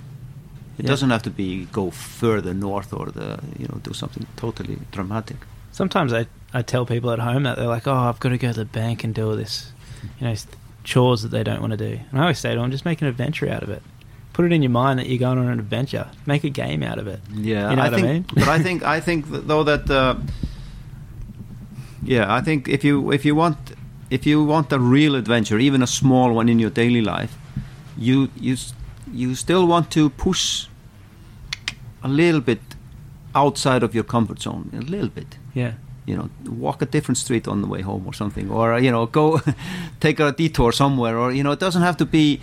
It Yeah. doesn't have to be go further north or the you know do something totally dramatic. Sometimes I, I tell people at home that they're like, oh, I've got to go to the bank and do all this, you know, chores that they don't want to do. And I always say to them, just make an adventure out of it. Put it in your mind that you're going on an adventure. Make a game out of it. Yeah, You know I what I think, mean? but I think I think though that uh, yeah, I think if you if you want if you want a real adventure, even a small one in your daily life, you you you still want to push a little bit outside of your comfort zone, a little bit. Yeah. You know, walk a different street on the way home or something, or uh, you know, go [laughs] take a detour somewhere, or you know, it doesn't have to be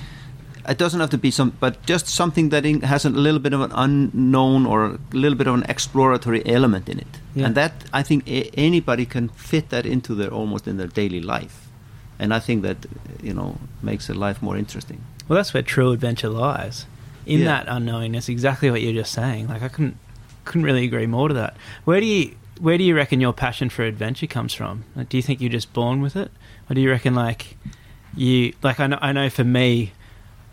it doesn't have to be some, but just something that in, has a little bit of an unknown or a little bit of an exploratory element in it, Yeah. and that I think a- anybody can fit that into their almost in their daily life, and I think that you know makes their life more interesting. Well, that's where true adventure lies. In Yeah. that unknowingness, exactly what you're just saying. Like I couldn't couldn't really agree more to that. Where do you where do you reckon your passion for adventure comes from? Like, do you think you're just born with it, or do you reckon like you like I know I know for me,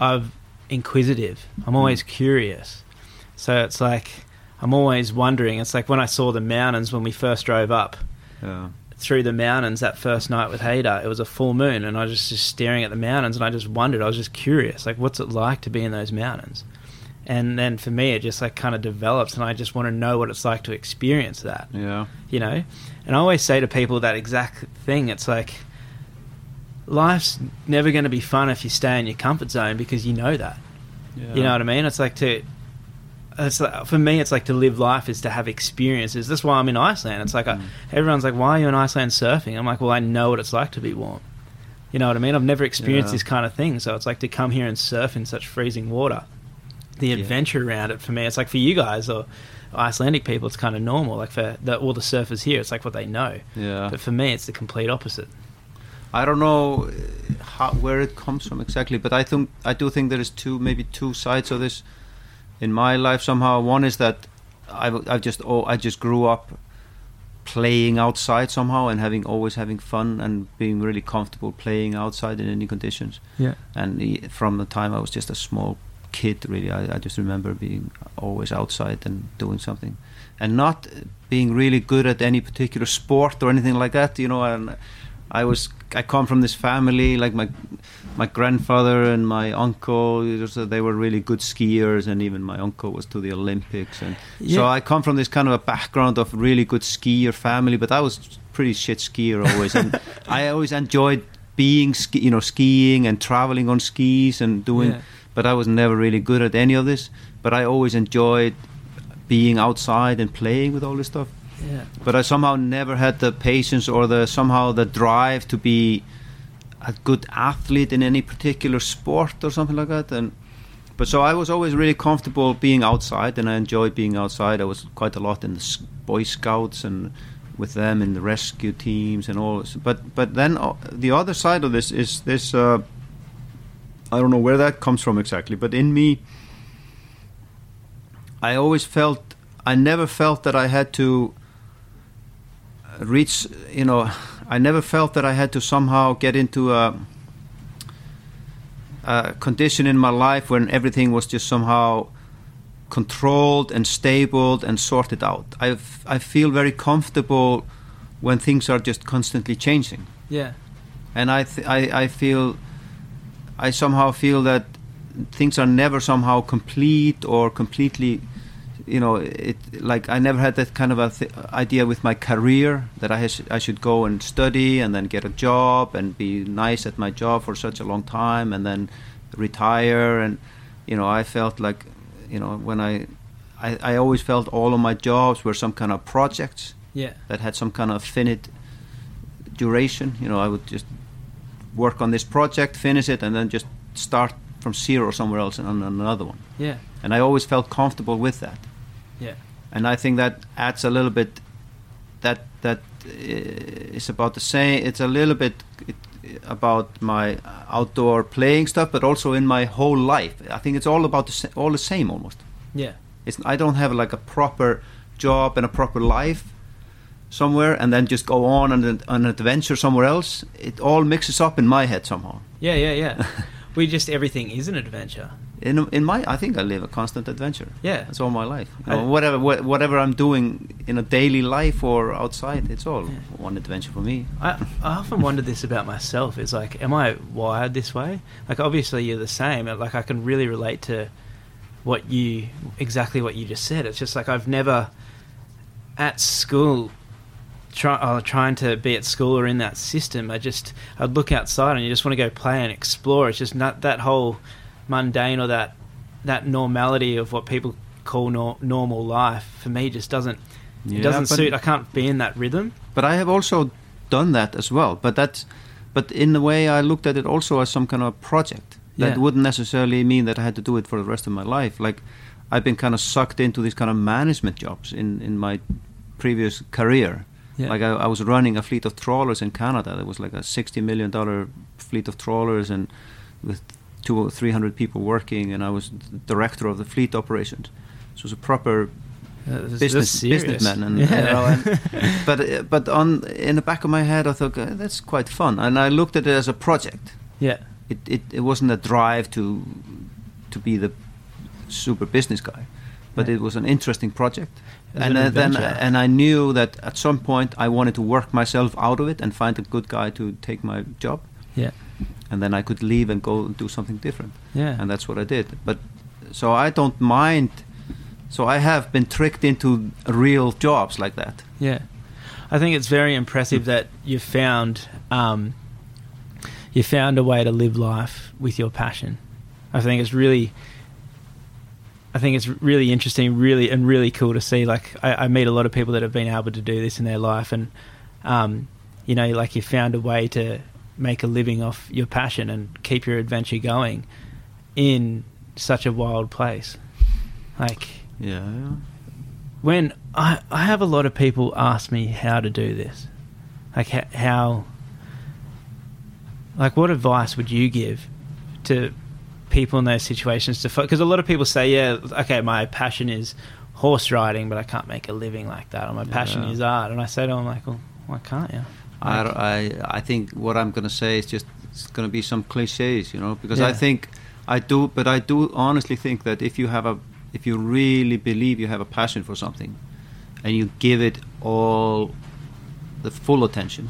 I've inquisitive. I'm always hmm. curious. So it's like I'm always wondering. It's like when I saw the mountains when we first drove up Yeah. through the mountains that first night with Hader. It was a full moon, and I was just, just staring at the mountains, and I just wondered. I was just curious, like, what's it like to be in those mountains? And then for me, it just like kind of develops, and I just want to know what it's like to experience that Yeah. you know and i always say to people that exact thing it's like life's never going to be fun if you stay in your comfort zone because you know that yeah. you know what i mean it's like to it's like, for me it's like to live life is to have experiences that's why i'm in iceland it's like Mm. I, everyone's like why are you in iceland surfing i'm like well i know what it's like to be warm you know what i mean i've never experienced Yeah. this kind of thing so it's like to come here and surf in such freezing water the Yeah. adventure around it for me it's like for you guys or Icelandic people, it's kind of normal. Like for the, all the surfers here, it's like what they know. Yeah. But for me, it's the complete opposite. I don't know uh, how, where it comes from exactly, but I think I do think there is two, maybe two sides of this in my life somehow. One is that I, I just oh I just grew up playing outside somehow and having always having fun and being really comfortable playing outside in any conditions. Yeah. And from the time I was just a small kid, really, I, I just remember being always outside and doing something, and not being really good at any particular sport or anything like that. You know, and I was I come from this family like my my grandfather and my uncle. They were really good skiers, and even my uncle was to the Olympics, and so I come from this kind of a background of really good skier family. But I was pretty shit skier always, and [laughs] I always enjoyed being ski, you know skiing and traveling on skis and doing Yeah. but I was never really good at any of this. But I always enjoyed being outside and playing with all this stuff. But I somehow never had the patience or the somehow the drive to be a good athlete in any particular sport or something like that. And but so I was always really comfortable being outside, and I enjoyed being outside. I was quite a lot in the Boy Scouts and with them in the rescue teams and all. this. But but then uh, the other side of this is this. Uh, I don't know where that comes from exactly, but in me, I always felt I never felt that I had to reach. You know, I never felt that I had to somehow get into a, a condition in my life when everything was just somehow controlled and stable and sorted out. I I feel very comfortable when things are just constantly changing Yeah. and I, th- I I feel I somehow feel that things are never somehow complete or completely you know it like I never had that kind of a th- idea with my career that I has, I should go and study and then get a job and be nice at my job for such a long time and then retire and you know I felt like you know when I I, I always felt all of my jobs were some kind of projects Yeah. that had some kind of finite duration. You know, I would just work on this project, finish it, and then just start from zero somewhere else and on another one. Yeah. And I always felt comfortable with that. Yeah. And I think that adds a little bit. That that uh, about the same. It's a little bit it, about my outdoor playing stuff, but also in my whole life. I think it's all about the all the same almost. Yeah. It's I don't have like a proper job and a proper life somewhere, and then just go on an, an adventure somewhere else. It all mixes up in my head somehow. Yeah. Yeah. Yeah. [laughs] we just everything is an adventure. In in my, I think I live a constant adventure. Yeah. That's all my life. You know, I- uh, whatever wha- whatever I'm doing in a daily life or outside, it's all Yeah. one adventure for me. I, I often wonder this about myself. Is like, am I wired this way? Like, obviously you're the same. Like, I can really relate to what you exactly what you just said. It's just like I've never at school try, uh, trying to be at school or in that system. I just I'd look outside and you just want to go play and explore. It's just not that whole mundane or that that normality of what people call nor- normal life for me just doesn't it Yeah, doesn't suit. I can't be in that rhythm. But I have also done that as well. But that's, but in a way, I looked at it also as some kind of a project. That Yeah. wouldn't necessarily mean that I had to do it for the rest of my life. Like, I've been kind of sucked into these kind of management jobs in in my previous career. Yeah. Like I, I was running a fleet of trawlers in Canada. There was like a sixty million dollar fleet of trawlers, and with two or three hundred people working, and I was director of the fleet operations. So it was a proper Uh, business this is serious. businessman and, Yeah. you know, and [laughs] but uh, but on in the back of my head I thought "Uh, that's quite fun and I looked at it as a project yeah, it it, it wasn't a drive to to be the super business guy, but Yeah. it was an interesting project. And an uh, then, and I knew that at some point I wanted to work myself out of it and find a good guy to take my job, Yeah. and then I could leave and go and do something different Yeah. and that's what I did. But so I don't mind. So I have been tricked into real jobs like that. Yeah, I think it's very impressive that you found um, you found a way to live life with your passion. I think it's really, I think it's really interesting, really and really cool to see. Like I, I meet a lot of people that have been able to do this in their life, and um, you know, like you found a way to make a living off your passion and keep your adventure going in such a wild place. Like Yeah, when I, I have a lot of people ask me how to do this like how like what advice would you give to people in those situations to because a lot of people say yeah okay my passion is horse riding but i can't make a living like that or my passion Yeah. is art and i say to them like well why can't you I, Like, I I think what I'm gonna say is just it's gonna be some cliches, you know, because I think I do, but I do honestly think that if you have a if you really believe you have a passion for something, and you give it all the full attention,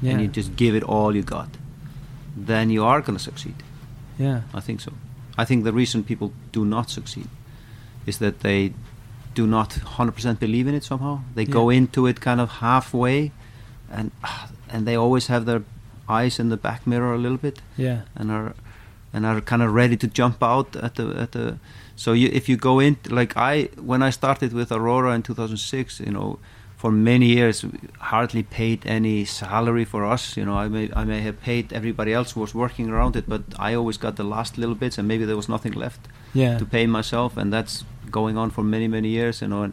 yeah and you just give it all you got, then you are gonna succeed. yeah I think so. I think the reason people do not succeed is that they do not 100% believe in it somehow. They go into it kind of halfway, and and they always have their eyes in the back mirror a little bit, yeah and are and are kind of ready to jump out at the at the. So you, if you go in like I when I started with Aurora in 2006, you know, for many years hardly paid any salary for us. You know, I may I may have paid everybody else who was working around it, but I always got the last little bits, and maybe there was nothing left yeah to pay myself, and that's going on for many many years. You know, and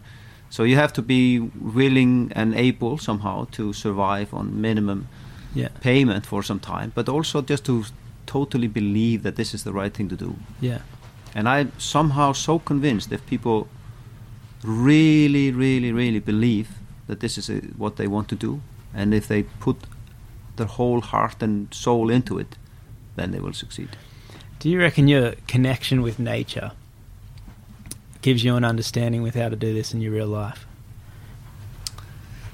so you have to be willing and able somehow to survive on minimum yeah payment for some time, but also just to totally believe that this is the right thing to do. yeah And I'm somehow so convinced if people really, really, really believe that this is a, what they want to do, and if they put their whole heart and soul into it, then they will succeed. do you reckon your connection with nature gives you an understanding with how to do this in your real life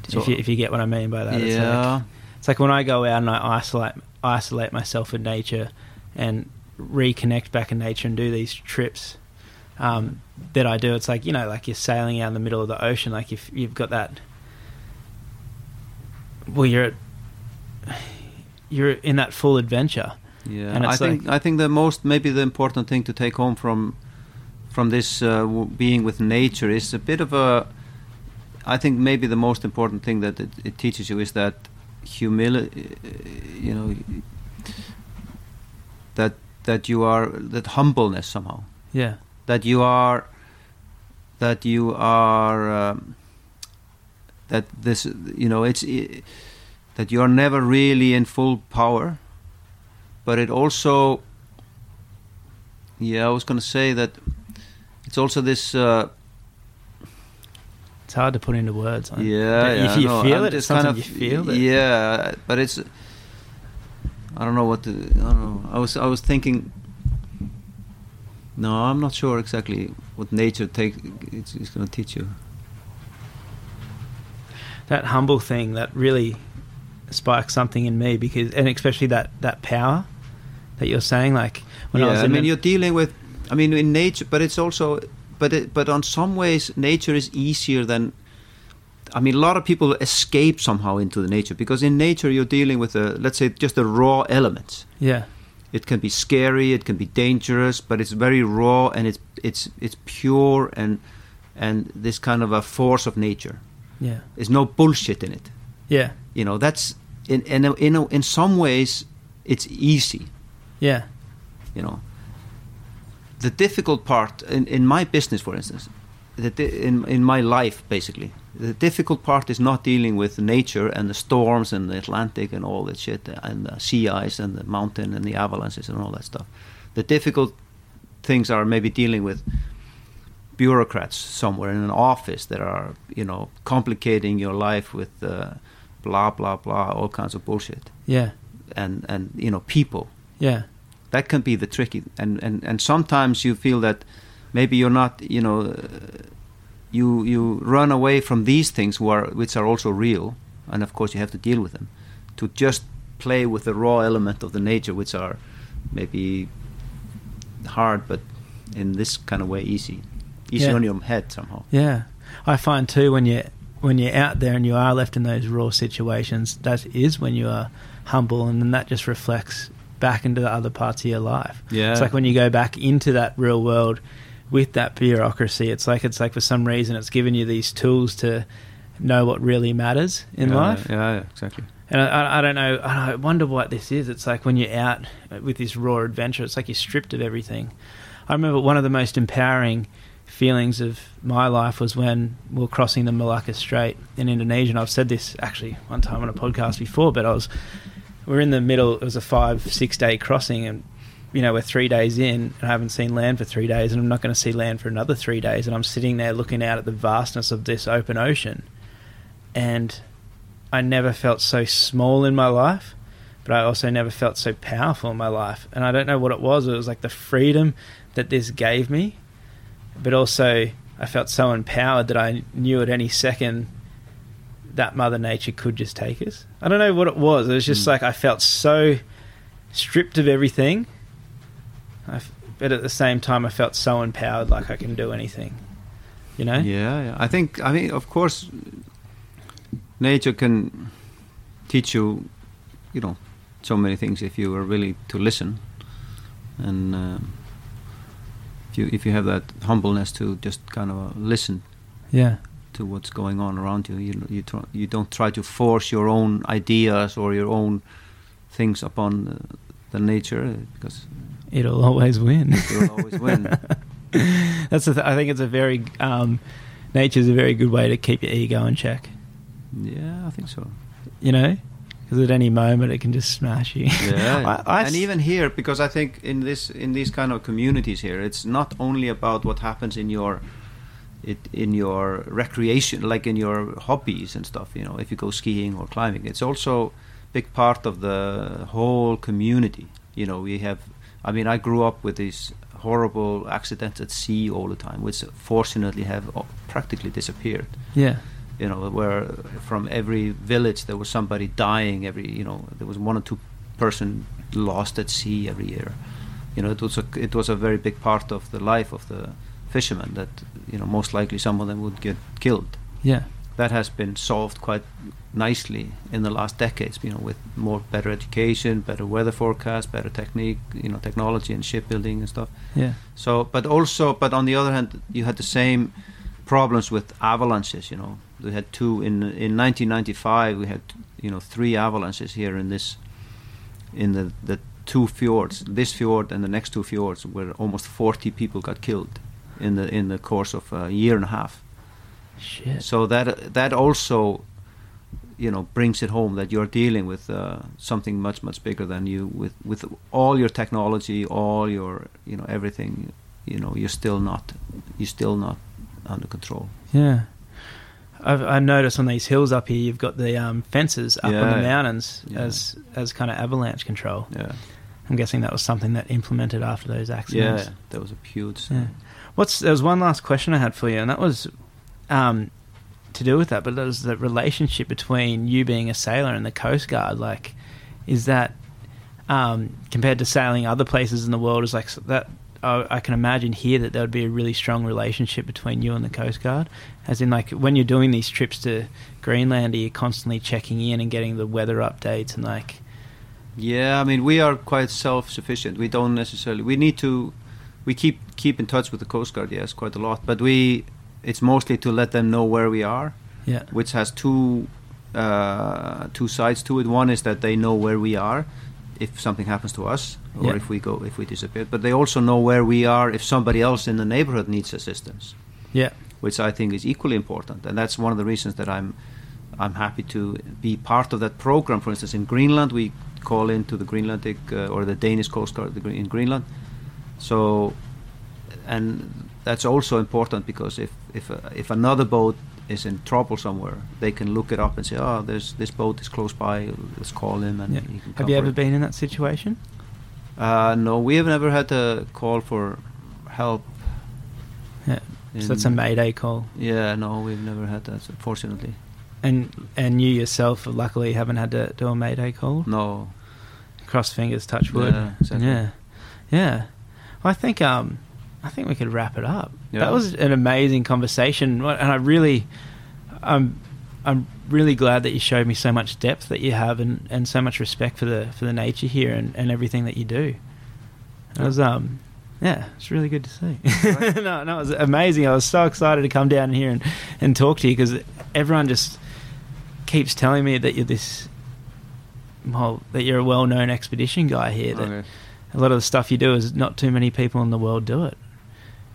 So- if, you, if you get what i mean by that it's like, yeah, It's like when I go out and I isolate isolate myself in nature and reconnect back in nature and do these trips um, that I do. It's like you know, like you're sailing out in the middle of the ocean. Like if you've got that, well, you're you're in that full adventure. yeah. And I it's think I think the most maybe the important thing to take home from from this uh, w- being with nature is a bit of a. I think maybe the most important thing that it, it teaches you is that humility. You know, that that you are that humbleness somehow. Yeah, that you are that you are um, that this you know it's i that you are never really in full power but it also yeah i was going to say that it's also this uh, it's hard to put into words. yeah, yeah if you no, feel I'm it, it's kind of- you feel. That, yeah but it's i don't know what to i don't know i was i was thinking no i'm not sure exactly what nature take it's, it's going to teach you that humble thing that really sparks something in me because, and especially that that power that you're saying. Like when yeah, I was I mean, you're dealing with, I mean, in nature, but it's also, but it, but on some ways, nature is easier than. I mean, a lot of people escape somehow into the nature because in nature you're dealing with a, let's say, just the raw elements. yeah, It can be scary, it can be dangerous, but it's very raw and it's it's it's pure and and this kind of a force of nature. Yeah, There's no bullshit in it. yeah, You know, that's in in a, in a, in some ways it's easy. yeah, you know the difficult part in, in my business for instance the di- in, in my life basically the difficult part is not dealing with nature and the storms and the atlantic and all that shit and the sea ice and the mountain and the avalanches and all that stuff the difficult things are maybe dealing with bureaucrats somewhere in an office that are you know complicating your life with uh, blah blah blah all kinds of bullshit. Yeah, and and you know people. Yeah, that can be the tricky and and and sometimes you feel that maybe you're not you know you you run away from these things who are which are also real and of course you have to deal with them to just play with the raw element of the nature which are maybe hard but in this kind of way easy easy Yeah. on your head somehow Yeah, I find too when you when you're out there and you are left in those raw situations, that is when you are humble, and then that just reflects back into the other parts of your life. Yeah. it's like when you go back into that real world with that bureaucracy. It's like it's like for some reason it's given you these tools to know what really matters in yeah, life. yeah, yeah exactly And I, I, I don't know. I wonder what this is. It's like when you're out with this raw adventure. It's like you're stripped of everything. I remember one of the most empowering feelings of my life was when we were crossing the Malacca Strait in Indonesia. And I've said this actually one time on a podcast before, but I was we're in the middle. It was a five six day crossing, and you know we're three days in, and I haven't seen land for three days, and I'm not going to see land for another three days. And I'm sitting there looking out at the vastness of this open ocean, and I never felt so small in my life, but I also never felt so powerful in my life. And I don't know what it was. It was like the freedom that this gave me, but also I felt so empowered that I knew at any second that Mother Nature could just take us. I don't know what it was. It was just Mm. like I felt so stripped of everything, I f but at the same time I felt so empowered, like I can do anything. You know? Yeah, yeah. I think I mean, of course, nature can teach you, you know, so many things if you are willing to listen, and um, if you if you have that humbleness to just kind of uh, listen Yeah. to what's going on around you, you you try, you don't try to force your own ideas or your own things upon the, the nature uh, because It'll always win. It'll always win. [laughs] That's th- I think it's a very um, nature's a very good way to keep your ego in check. yeah, I think so. You know, because at any moment it can just smash you. Yeah, [laughs] I, I and s- even here, because I think in this in these kind of communities here, it's not only about what happens in your it in your recreation, like in your hobbies and stuff. You know, if you go skiing or climbing, it's also a big part of the whole community. You know, we have. I mean, I grew up with these horrible accidents at sea all the time, which fortunately have uh, practically disappeared yeah, you know, where from every village there was somebody dying every, you know, there was one or two person lost at sea every year. You know, it was a it was a very big part of the life of the fishermen that you know most likely some of them would get killed. yeah, That has been solved quite nicely in the last decades. You know, with more better education, better weather forecast, better technique, you know, technology and shipbuilding and stuff. yeah, So, but also, but on the other hand, you had the same problems with avalanches. You know, we had two in in 1995. We had you know three avalanches here in this in the the two fjords, this fjord and the next two fjords, where almost 40 people got killed in the in the course of a year and a half. shit. So that that also, you know, brings it home that you're dealing with uh, something much much bigger than you with with all your technology, all your you know everything. You know, you're still not you're still not under control. Yeah. I've, I noticed on these hills up here, you've got the um, fences up on the mountains Yeah. as as kind of avalanche control. Yeah, I'm guessing that was something that implemented after those accidents. yeah, that was a huge. Yeah. What's there was one last question I had for you, and that was um, to do with that, but that was the relationship between you being a sailor and the Coast Guard. Like, is that um, compared to sailing other places in the world? Is like that? I can imagine here that there would be a really strong relationship between you and the Coast Guard, as in like when you're doing these trips to Greenland, are you constantly checking in and getting the weather updates and like, Yeah, I mean, we are quite self-sufficient. We don't necessarily. We need to. We keep keep in touch with the Coast Guard, yes, quite a lot. But we, it's mostly to let them know where we are, yeah, which has two uh, two sides to it. One is that they know where we are if something happens to us, or Yeah. if we go if we disappear. But they also know where we are if somebody else in the neighborhood needs assistance, yeah, which I think is equally important. And that's one of the reasons that I'm I'm happy to be part of that program. For instance, in Greenland, we call into the Greenlandic uh, or the Danish Coast Guard in Greenland. So, and that's also important because if if uh, if another boat is in trouble somewhere, they can look it up and say, "Oh, there's this boat is close by. Let's call him." And yeah. he can Have you ever it." been in that situation? Uh, no, we have never had a call for help. So that's a mayday call. Yeah, no, we've never had that. Fortunately, And and you yourself, luckily, haven't had to do a mayday call. no. Cross fingers, touch wood. Yeah, exactly. Yeah, yeah. Well, I think um, I think we could wrap it up. Yeah. That was an amazing conversation, and I really, I'm, I'm really glad that you showed me so much depth that you have, and, and so much respect for the for the nature here and, and everything that you do. It was um, yeah, it's really good to see. Right. [laughs] no, no, it was amazing. I was so excited to come down here and, and talk to you because everyone just keeps telling me that you're this. Well, that you're a well-known expedition guy here. That oh, Okay. a lot of the stuff you do is not too many people in the world do it.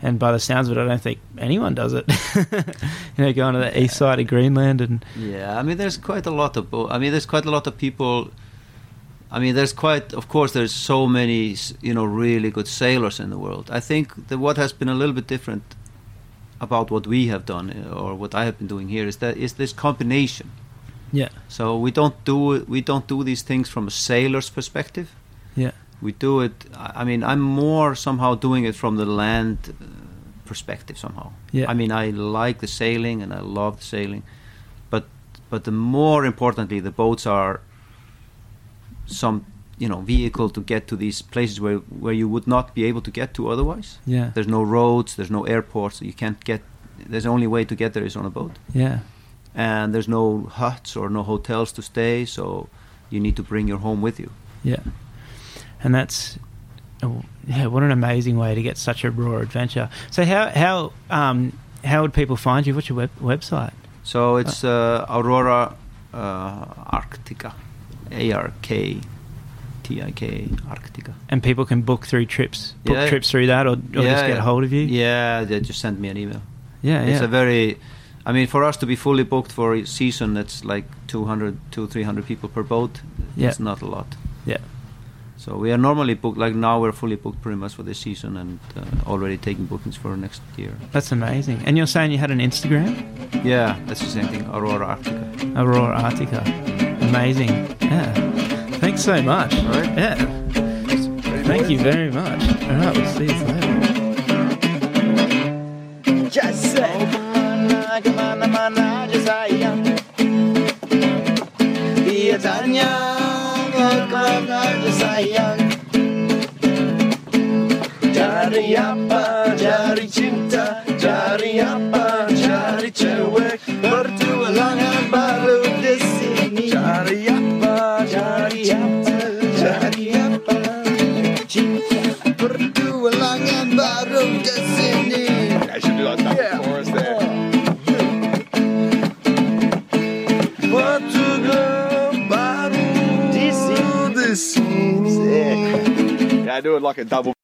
And by the sounds of it, I don't think anyone does it. [laughs] you know, going to the east side of Greenland and Yeah, I mean, there's quite a lot of. I mean, there's quite a lot of people. I mean, there's quite. Of course, there's so many, you know, really good sailors in the world. I think that what has been a little bit different about what we have done uh, or what I have been doing here is that is this combination. yeah, So we don't do we don't do these things from a sailor's perspective. yeah, We do it. I mean, I'm more somehow doing it from the land uh, perspective somehow. Yeah. I mean, I like the sailing and I love the sailing, but but the more importantly, the boats are some you know vehicle to get to these places where where you would not be able to get to otherwise. yeah, There's no roads. There's no airports. You can't get. There's only way to get there is on a boat, yeah, and there's no huts or no hotels to stay. So you need to bring your home with you. yeah. And that's oh, yeah, what an amazing way to get such a raw adventure. So how how um how would people find you? What's your web, website? So it's uh, Aurora uh, Arktika, A R K T I K Arktika. And people can book through trips, book Yeah. trips through that, or, or just get a hold of you. Yeah, they just send me an email. yeah, It's yeah. a very, I mean, for us to be fully booked for a season, it's like 200, 200 300 people per boat. Yeah. It's not a lot. yeah. So we are normally booked, like now we're fully booked pretty much for this season and uh, already taking bookings for next year. That's amazing. And you're saying you had an Instagram? Yeah, that's the same thing, Aurora Arktika. Aurora Arktika. Amazing. Yeah. Thanks so much. All right. Yeah. Thank you very much. All right, we'll see you later. Just say Kemana, kemana, mana aja sayang Dia tanya Kemana aja sayang I do it like a double.